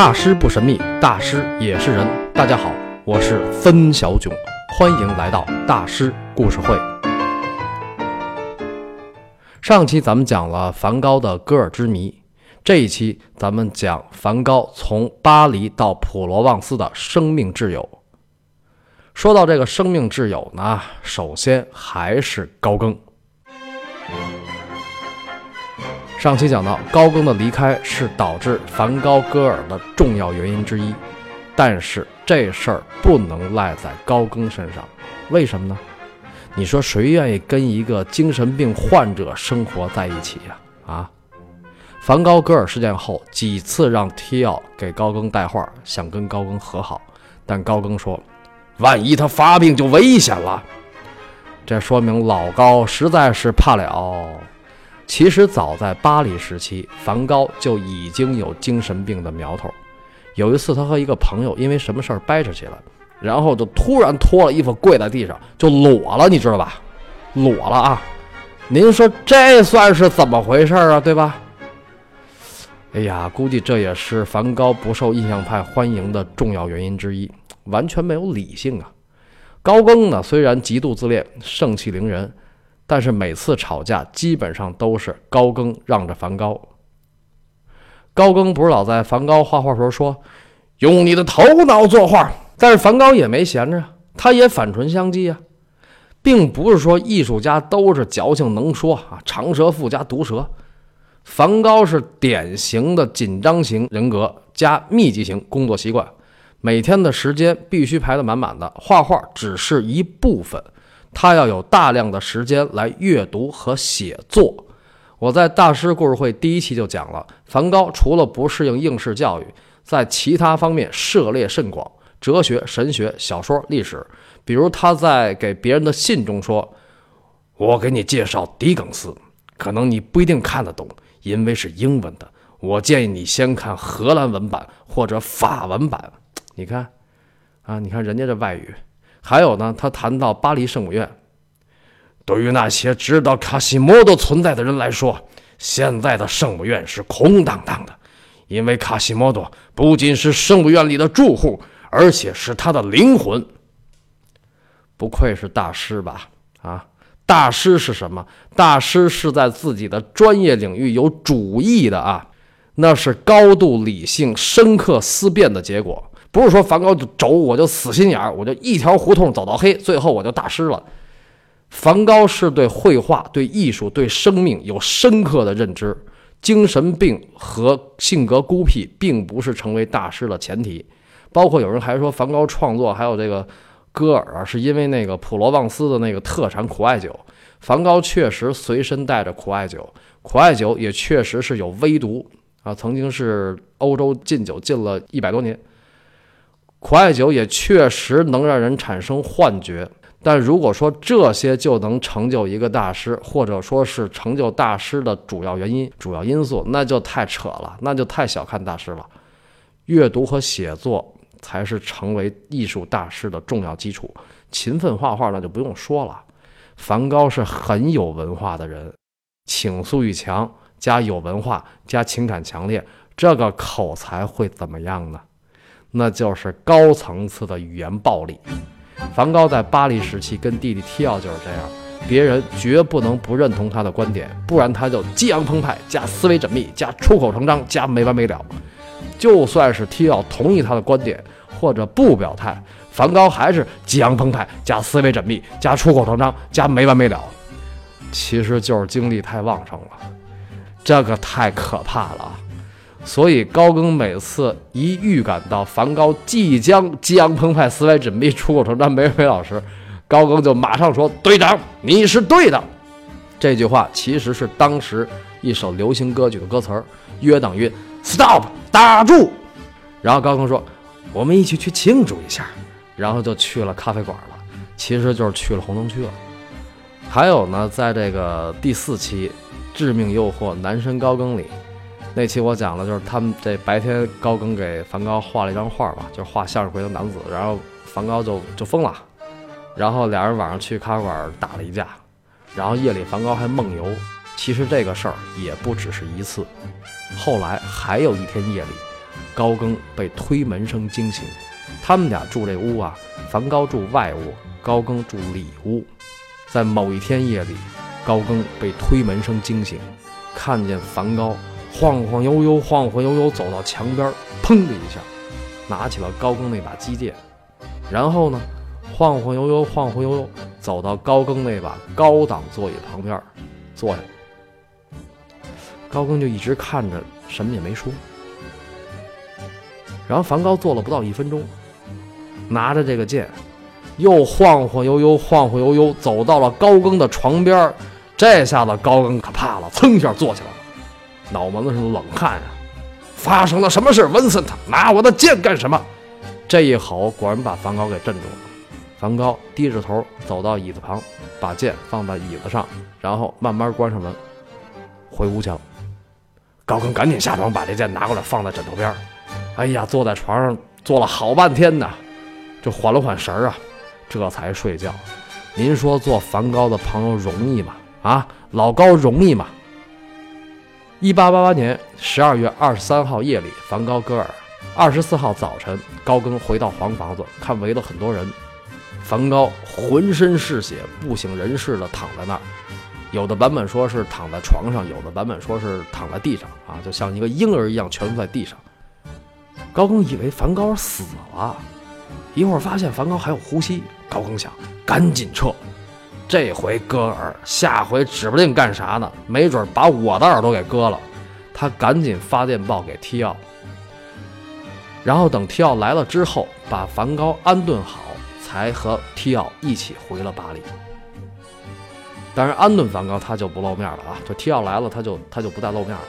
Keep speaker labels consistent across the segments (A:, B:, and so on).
A: 大师不神秘，大师也是人。大家好，我是分小囧，欢迎来到大师故事会。上期咱们讲了梵高的歌尔之谜，这一期咱们讲梵高从巴黎到普罗旺斯的生命挚友。说到这个生命挚友呢，首先还是高更。上期讲到，高更的离开是导致梵高割耳的重要原因之一，但是这事儿不能赖在高更身上，为什么呢？你说谁愿意跟一个精神病患者生活在一起呀？啊！梵高割耳事件后，几次让提奥给高更带话，想跟高更和好，但高更说：“万一他发病就危险了。”这说明老高实在是怕了。其实早在巴黎时期，梵高就已经有精神病的苗头。有一次，他和一个朋友因为什么事儿掰扯起来，然后就突然脱了衣服跪在地上就裸了，你知道吧？裸了啊！您说这算是怎么回事啊？对吧？哎呀，估计这也是梵高不受印象派欢迎的重要原因之一，完全没有理性啊！高更呢，虽然极度自恋，盛气凌人。但是每次吵架基本上都是高更让着梵高。高更不是老在梵高画画时候说：“用你的头脑作画。”但是梵高也没闲着，他也反唇相讥啊，并不是说艺术家都是矫情能说啊，长舌妇加毒舌。梵高是典型的紧张型人格加密集型工作习惯，每天的时间必须排得满满的，画画只是一部分。他要有大量的时间来阅读和写作。我在大师故事会第一期就讲了，梵高除了不适应应试教育，在其他方面涉猎甚广，哲学、神学、小说、历史。比如他在给别人的信中说：“我给你介绍狄更斯，可能你不一定看得懂，因为是英文的。我建议你先看荷兰文版或者法文版。你看，啊，你看人家这外语。”还有呢，他谈到巴黎圣母院，对于那些知道卡西莫多存在的人来说，现在的圣母院是空荡荡的，因为卡西莫多不仅是圣母院里的住户，而且是他的灵魂。不愧是大师吧？啊，大师是什么？大师是在自己的专业领域有主意的啊，那是高度理性、深刻思辨的结果。不是说梵高轴，我就死心眼儿，我就一条胡同走到黑，最后我就大师了。梵高是对绘画、对艺术、对生命有深刻的认知。精神病和性格孤僻并不是成为大师的前提。包括有人还说梵高创作还有这个歌尔啊，是因为那个普罗旺斯的那个特产苦艾酒。梵高确实随身带着苦艾酒，苦艾酒也确实是有微毒啊，曾经是欧洲禁酒禁了一百多年。苦艾酒也确实能让人产生幻觉，但如果说这些就能成就一个大师，或者说是成就大师的主要原因、主要因素，那就太扯了，那就太小看大师了。阅读和写作才是成为艺术大师的重要基础，勤奋画画那就不用说了。梵高是很有文化的人，倾诉欲强加有文化加情感强烈，这个口才会怎么样呢？那就是高层次的语言暴力。梵高在巴黎时期跟弟弟提奥就是这样，别人绝不能不认同他的观点，不然他就激昂澎湃加思维缜密加出口成章加没完没了。就算是提奥同意他的观点或者不表态，梵高还是激昂澎湃加思维缜密加出口成章加没完没了。其实就是精力太旺盛了，这个太可怕了。所以高更每次一预感到梵高即将激昂澎湃、思维缜密、出口成章，梅梅老师，高更就马上说：“队长，你是对的。”这句话其实是当时一首流行歌曲的歌词儿，约等于 “stop”，打住。然后高更说：“我们一起去庆祝一下。”然后就去了咖啡馆了，其实就是去了红灯区了。还有呢，在这个第四期《致命诱惑》男神高更里。那期我讲了，就是他们这白天高更给梵高画了一张画吧，就是画向日葵的男子，然后梵高就就疯了，然后俩人晚上去咖啡馆打了一架，然后夜里梵高还梦游。其实这个事儿也不只是一次，后来还有一天夜里，高更被推门声惊醒。他们俩住这屋啊，梵高住外屋，高更住里屋。在某一天夜里，高更被推门声惊醒，看见梵高晃晃悠悠、晃晃悠悠走到墙边，砰的一下，拿起了高更那把击剑，然后呢，晃晃悠悠、晃晃悠悠走到高更那把高档座椅旁边，坐下。高更就一直看着，什么也没说。然后梵高坐了不到一分钟，拿着这个剑。又晃晃悠悠，晃晃悠悠走到了高更的床边这下子高更可怕了，噌一下坐起来，脑门子上的冷汗啊！发生了什么事？文森特拿我的剑干什么？这一吼果然把梵高给镇住了。梵高低着头走到椅子旁，把剑放在椅子上，然后慢慢关上门，回屋去了。高更赶紧下床把这剑拿过来放在枕头边哎呀，坐在床上坐了好半天呢，就缓了缓神儿啊。这才睡觉，您说做梵高的朋友容易吗？啊，老高容易吗？一八八八年十二月二十三号夜里，梵高戈尔；二十四号早晨，高更回到黄房子，看围了很多人。梵高浑身是血，不省人事的躺在那儿。有的版本说是躺在床上，有的版本说是躺在地上，啊，就像一个婴儿一样蜷在地上。高更以为梵高死了，一会儿发现梵高还有呼吸。高更想赶紧撤，这回割耳，下回指不定干啥呢，没准把我的耳朵给割了。他赶紧发电报给提奥，然后等提奥来了之后，把梵高安顿好，才和提奥一起回了巴黎。但是安顿梵高他就不露面了啊，就提奥来了他就他就不再露面了。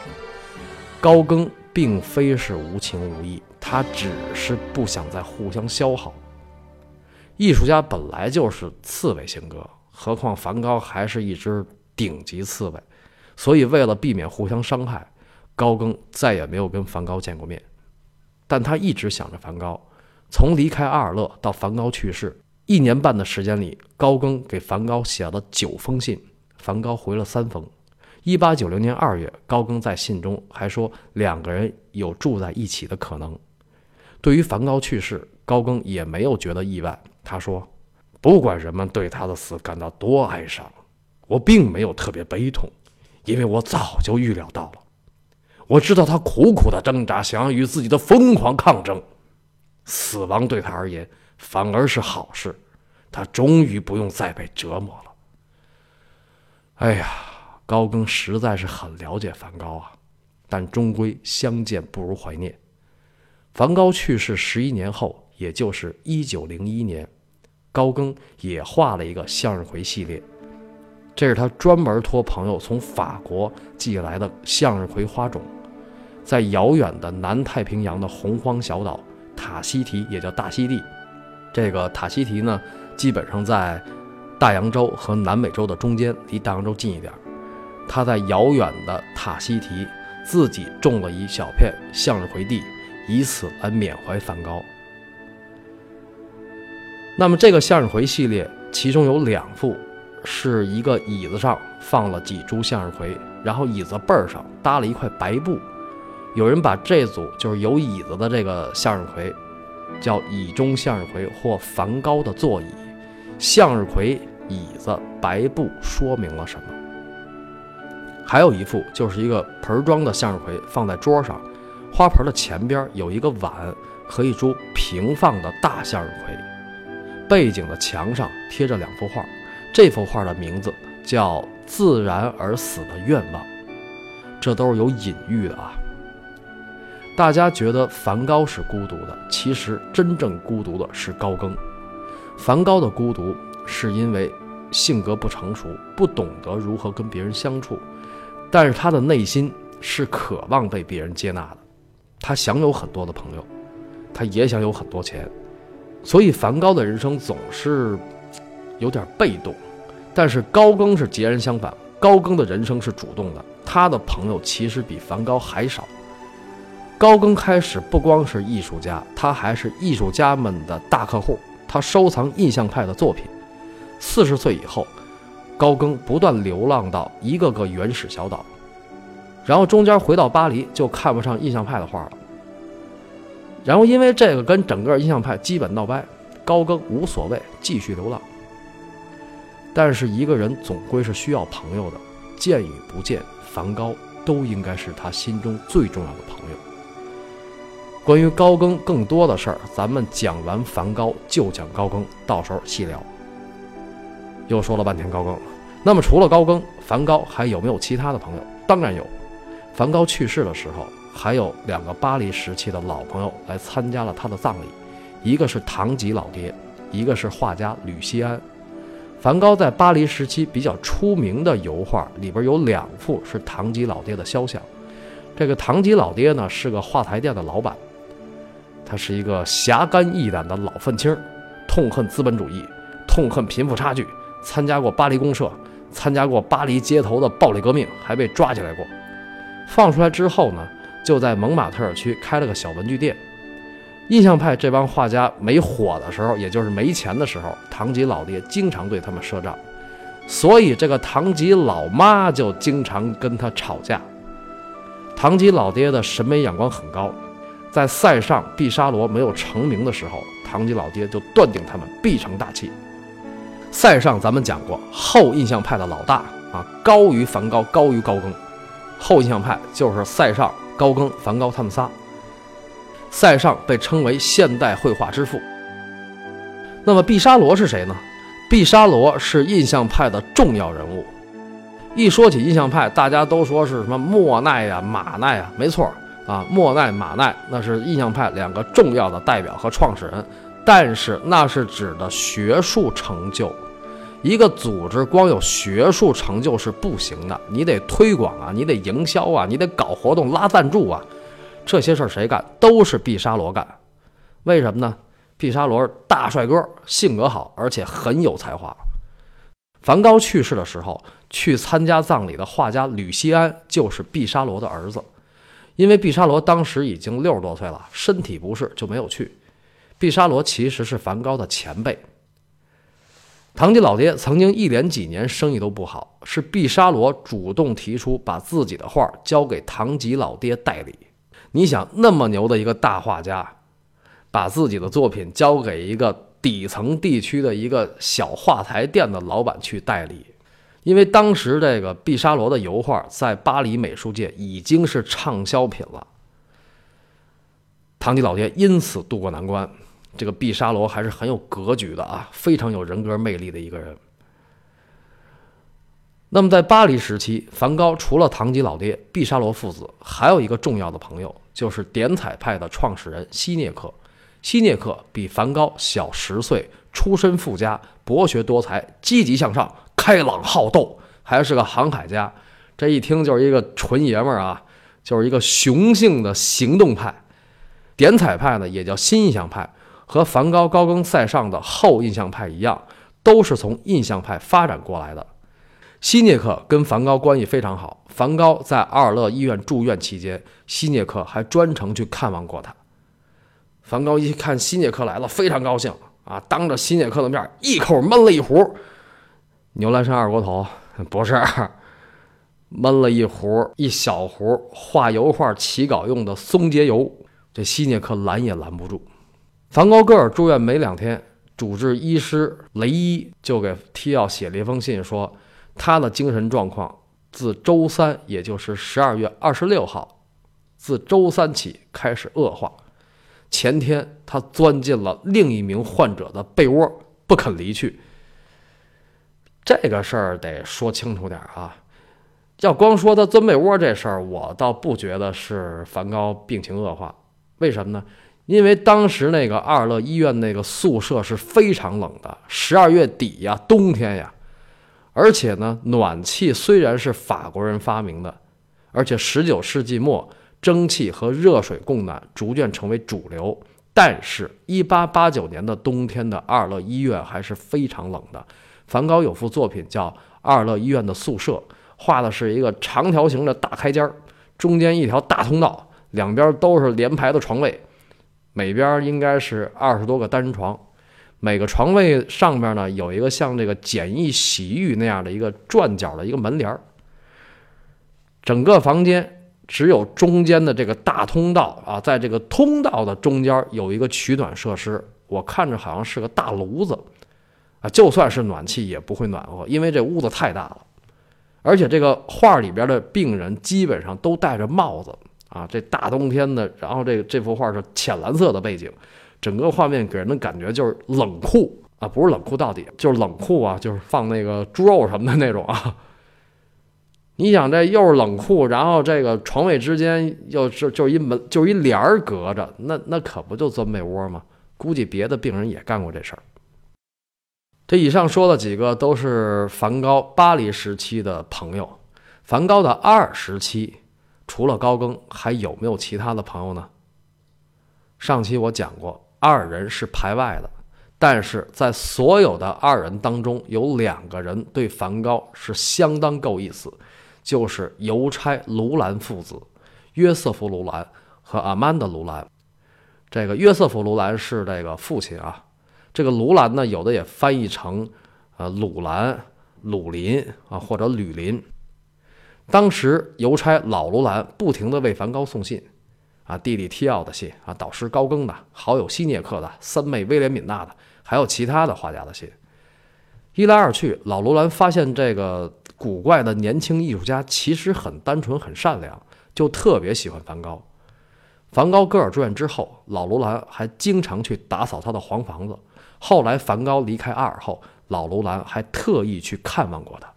A: 高更并非是无情无义，他只是不想再互相消耗。艺术家本来就是刺猬性格，何况梵高还是一只顶级刺猬，所以为了避免互相伤害，高更再也没有跟梵高见过面。但他一直想着梵高。从离开阿尔勒到梵高去世一年半的时间里，高更给梵高写了九封信，梵高回了三封。一八九零年二月，高更在信中还说两个人有住在一起的可能。对于梵高去世，高更也没有觉得意外。他说：“不管人们对他的死感到多哀伤，我并没有特别悲痛，因为我早就预料到了。我知道他苦苦的挣扎，想要与自己的疯狂抗争。死亡对他而言反而是好事，他终于不用再被折磨了。”哎呀，高更实在是很了解梵高啊，但终归相见不如怀念。梵高去世十一年后。也就是一九零一年，高更也画了一个向日葵系列，这是他专门托朋友从法国寄来的向日葵花种，在遥远的南太平洋的洪荒小岛塔希提，也叫大溪地。这个塔希提呢，基本上在大洋洲和南美洲的中间，离大洋洲近一点。他在遥远的塔希提自己种了一小片向日葵地，以此来缅怀梵高。那么这个向日葵系列，其中有两幅，是一个椅子上放了几株向日葵，然后椅子背儿上搭了一块白布。有人把这组就是有椅子的这个向日葵，叫椅中向日葵或梵高的座椅。向日葵、椅子、白布说明了什么？还有一幅就是一个盆装的向日葵放在桌上，花盆的前边有一个碗和一株平放的大向日葵。背景的墙上贴着两幅画，这幅画的名字叫《自然而死的愿望》，这都是有隐喻的啊。大家觉得梵高是孤独的，其实真正孤独的是高更。梵高的孤独是因为性格不成熟，不懂得如何跟别人相处，但是他的内心是渴望被别人接纳的。他想有很多的朋友，他也想有很多钱。所以，梵高的人生总是有点被动，但是高更是截然相反。高更的人生是主动的，他的朋友其实比梵高还少。高更开始不光是艺术家，他还是艺术家们的大客户。他收藏印象派的作品。四十岁以后，高更不断流浪到一个个原始小岛，然后中间回到巴黎，就看不上印象派的画了。然后因为这个跟整个印象派基本闹掰，高更无所谓，继续流浪。但是一个人总归是需要朋友的，见与不见，梵高都应该是他心中最重要的朋友。关于高更更多的事儿，咱们讲完梵高就讲高更，到时候细聊。又说了半天高更，那么除了高更，梵高还有没有其他的朋友？当然有。梵高去世的时候，还有两个巴黎时期的老朋友来参加了他的葬礼，一个是唐吉老爹，一个是画家吕西安。梵高在巴黎时期比较出名的油画里边有两幅是唐吉老爹的肖像。这个唐吉老爹呢是个画材店的老板，他是一个侠肝义胆的老愤青，痛恨资本主义，痛恨贫富差距，参加过巴黎公社，参加过巴黎街头的暴力革命，还被抓起来过。放出来之后呢，就在蒙马特尔区开了个小文具店。印象派这帮画家没火的时候，也就是没钱的时候，唐吉老爹经常对他们赊账，所以这个唐吉老妈就经常跟他吵架。唐吉老爹的审美眼光很高，在塞尚、毕沙罗没有成名的时候，唐吉老爹就断定他们必成大器。塞尚咱们讲过，后印象派的老大啊，高于梵高，高于高更。后印象派就是塞尚、高更、梵高他们仨。塞尚被称为现代绘画之父。那么毕沙罗是谁呢？毕沙罗是印象派的重要人物。一说起印象派，大家都说是什么莫奈呀、马奈呀，没错啊，莫奈、马奈那是印象派两个重要的代表和创始人。但是那是指的学术成就。一个组织光有学术成就是不行的，你得推广啊，你得营销啊，你得搞活动拉赞助啊。这些事儿谁干？都是毕沙罗干。为什么呢？毕沙罗大帅哥，性格好，而且很有才华。梵高去世的时候，去参加葬礼的画家吕西安就是毕沙罗的儿子。因为毕沙罗当时已经六十多岁了，身体不适就没有去。毕沙罗其实是梵高的前辈。唐吉老爹曾经一连几年生意都不好，是毕沙罗主动提出把自己的画交给唐吉老爹代理。你想那么牛的一个大画家，把自己的作品交给一个底层地区的一个小画材店的老板去代理，因为当时这个毕沙罗的油画在巴黎美术界已经是畅销品了。唐吉老爹因此渡过难关。这个毕沙罗还是很有格局的啊，非常有人格魅力的一个人。那么在巴黎时期，梵高除了唐吉老爹、毕沙罗父子，还有一个重要的朋友。就是点彩派的创始人希涅克。希涅克比梵高小十岁，出身富家，博学多才，积极向上，开朗好斗，还是个航海家。这一听就是一个纯爷们儿啊，就是一个雄性的行动派。点彩派呢，也叫新印象派，和梵高、高更、塞尚的后印象派一样，都是从印象派发展过来的。希涅克跟梵高关系非常好。梵高在阿尔勒医院住院期间，希涅克还专程去看望过他。梵高一看希涅克来了，非常高兴啊，当着希涅克的面一口闷了一壶牛栏山二锅头，不是，闷了一壶一小壶画油画起稿用的松节油。这希涅克拦也拦不住。梵高个儿住院没两天，主治医师雷伊就给提奥写了一封信说。他的精神状况自周三，也就是十二月二十六号，自周三起开始恶化。前天他钻进了另一名患者的被窝，不肯离去。这个事儿得说清楚点啊！要光说他钻被窝这事儿，我倒不觉得是梵高病情恶化。为什么呢？因为当时那个阿尔勒医院那个宿舍是非常冷的，十二月底呀，冬天呀。而且呢，暖气虽然是法国人发明的，而且十九世纪末蒸汽和热水供暖逐渐成为主流，但是1889年的冬天的阿尔勒医院还是非常冷的。梵高有幅作品叫《阿尔勒医院的宿舍》，画的是一个长条形的大开间儿，中间一条大通道，两边都是连排的床位，每边应该是二十多个单人床。每个床位上面呢，有一个像这个简易洗浴那样的一个转角的一个门帘儿。整个房间只有中间的这个大通道啊，在这个通道的中间有一个取暖设施，我看着好像是个大炉子啊，就算是暖气也不会暖和，因为这屋子太大了。而且这个画里边的病人基本上都戴着帽子啊，这大冬天的，然后这个这幅画是浅蓝色的背景，整个画面给人的感觉就是冷酷啊，不是冷酷到底，就是冷酷啊，就是放那个猪肉什么的那种啊。你想这又是冷酷，然后这个床位之间又是就一门就一帘儿隔着，那那可不就钻被窝吗？估计别的病人也干过这事儿。这以上说的几个都是梵高巴黎时期的朋友。梵高的二时期，除了高更，还有没有其他的朋友呢？上期我讲过，二人是排外的，但是在所有的二人当中，有两个人对梵高是相当够意思。就是邮差卢兰父子，约瑟夫·卢兰和阿曼达·卢兰。这个约瑟夫·卢兰是这个父亲啊。这个卢兰呢，有的也翻译成呃鲁兰、鲁林啊，或者吕林。当时邮差老卢兰不停地为梵高送信啊，弟弟提奥的信啊，导师高更的，好友希涅克的，三妹威廉敏娜的，还有其他的画家的信。一来二去，老卢兰发现这个。古怪的年轻艺术家其实很单纯、很善良，就特别喜欢梵高。梵高戈尔住院之后，老卢兰还经常去打扫他的黄房子。后来梵高离开阿尔后，老卢兰还特意去看望过他。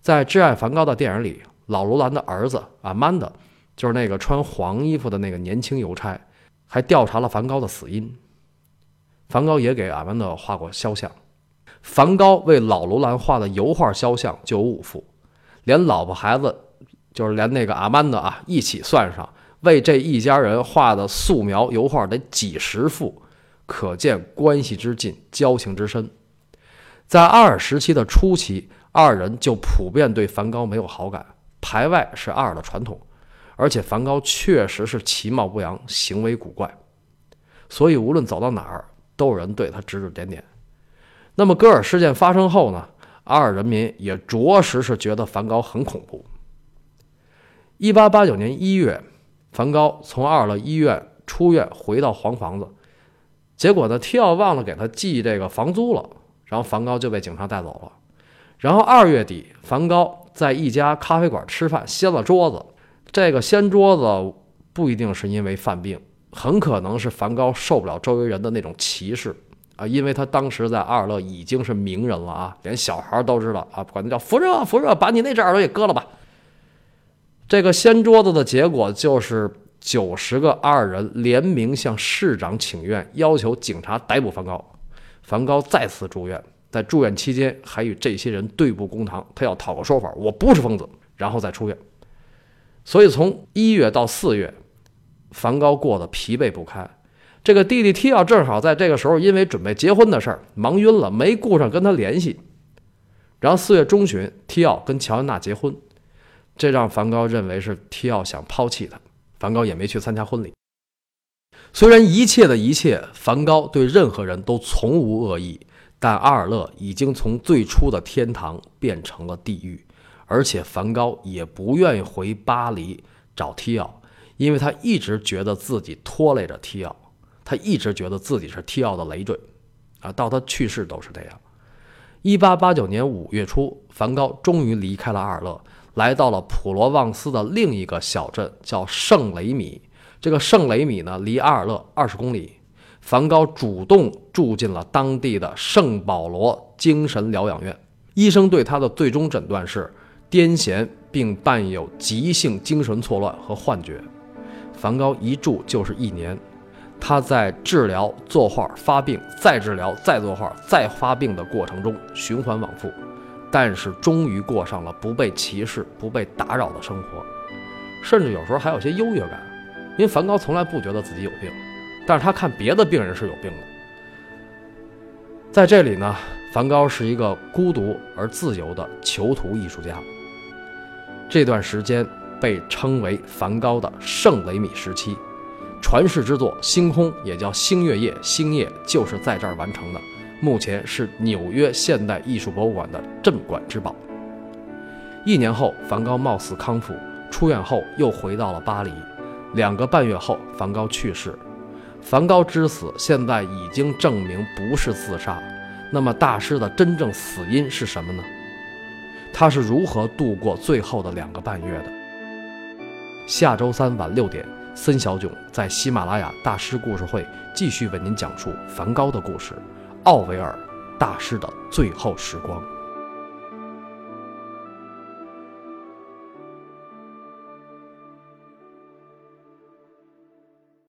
A: 在《挚爱梵高》的电影里，老罗兰的儿子阿曼达，就是那个穿黄衣服的那个年轻邮差，还调查了梵高的死因。梵高也给阿曼达画过肖像。梵高为老罗兰画的油画肖像就有五幅，连老婆孩子，就是连那个阿曼达啊一起算上，为这一家人画的素描油画得几十幅，可见关系之近，交情之深。在二时期的初期，二人就普遍对梵高没有好感，排外是二的传统，而且梵高确实是其貌不扬，行为古怪，所以无论走到哪儿，都有人对他指指点点。那么，戈尔事件发生后呢？阿尔人民也着实是觉得梵高很恐怖。一八八九年一月，梵高从阿尔勒医院出院，回到黄房子，结果呢，提奥忘了给他寄这个房租了，然后梵高就被警察带走了。然后二月底，梵高在一家咖啡馆吃饭，掀了桌子。这个掀桌子不一定是因为犯病，很可能是梵高受不了周围人的那种歧视。啊，因为他当时在阿尔勒已经是名人了啊，连小孩都知道啊，管他叫福热福热，把你那只耳朵也割了吧。这个掀桌子的结果就是九十个阿尔人联名向市长请愿，要求警察逮捕梵高。梵高再次住院，在住院期间还与这些人对簿公堂，他要讨个说法，我不是疯子，然后再出院。所以从一月到四月，梵高过得疲惫不堪。这个弟弟提奥正好在这个时候，因为准备结婚的事儿忙晕了，没顾上跟他联系。然后四月中旬，提奥跟乔安娜结婚，这让梵高认为是提奥想抛弃他，梵高也没去参加婚礼。虽然一切的一切，梵高对任何人都从无恶意，但阿尔勒已经从最初的天堂变成了地狱，而且梵高也不愿意回巴黎找提奥，因为他一直觉得自己拖累着提奥。他一直觉得自己是提奥的累赘，啊，到他去世都是这样。一八八九年五月初，梵高终于离开了阿尔勒，来到了普罗旺斯的另一个小镇，叫圣雷米。这个圣雷米呢，离阿尔勒二十公里。梵高主动住进了当地的圣保罗精神疗养院，医生对他的最终诊断是癫痫，并伴有急性精神错乱和幻觉。梵高一住就是一年。他在治疗、作画、发病、再治疗、再作画、再发病的过程中循环往复，但是终于过上了不被歧视、不被打扰的生活，甚至有时候还有些优越感，因为梵高从来不觉得自己有病，但是他看别的病人是有病的。在这里呢，梵高是一个孤独而自由的囚徒艺术家。这段时间被称为梵高的圣雷米时期。传世之作《星空》也叫《星月夜》，星夜就是在这儿完成的。目前是纽约现代艺术博物馆的镇馆之宝。一年后，梵高貌似康复，出院后又回到了巴黎。两个半月后，梵高去世。梵高之死现在已经证明不是自杀。那么大师的真正死因是什么呢？他是如何度过最后的两个半月的？下周三晚六点，森小囧在喜马拉雅大师故事会继续为您讲述梵高的故事，奥维尔大师的最后时光。